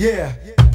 Yeah. yeah.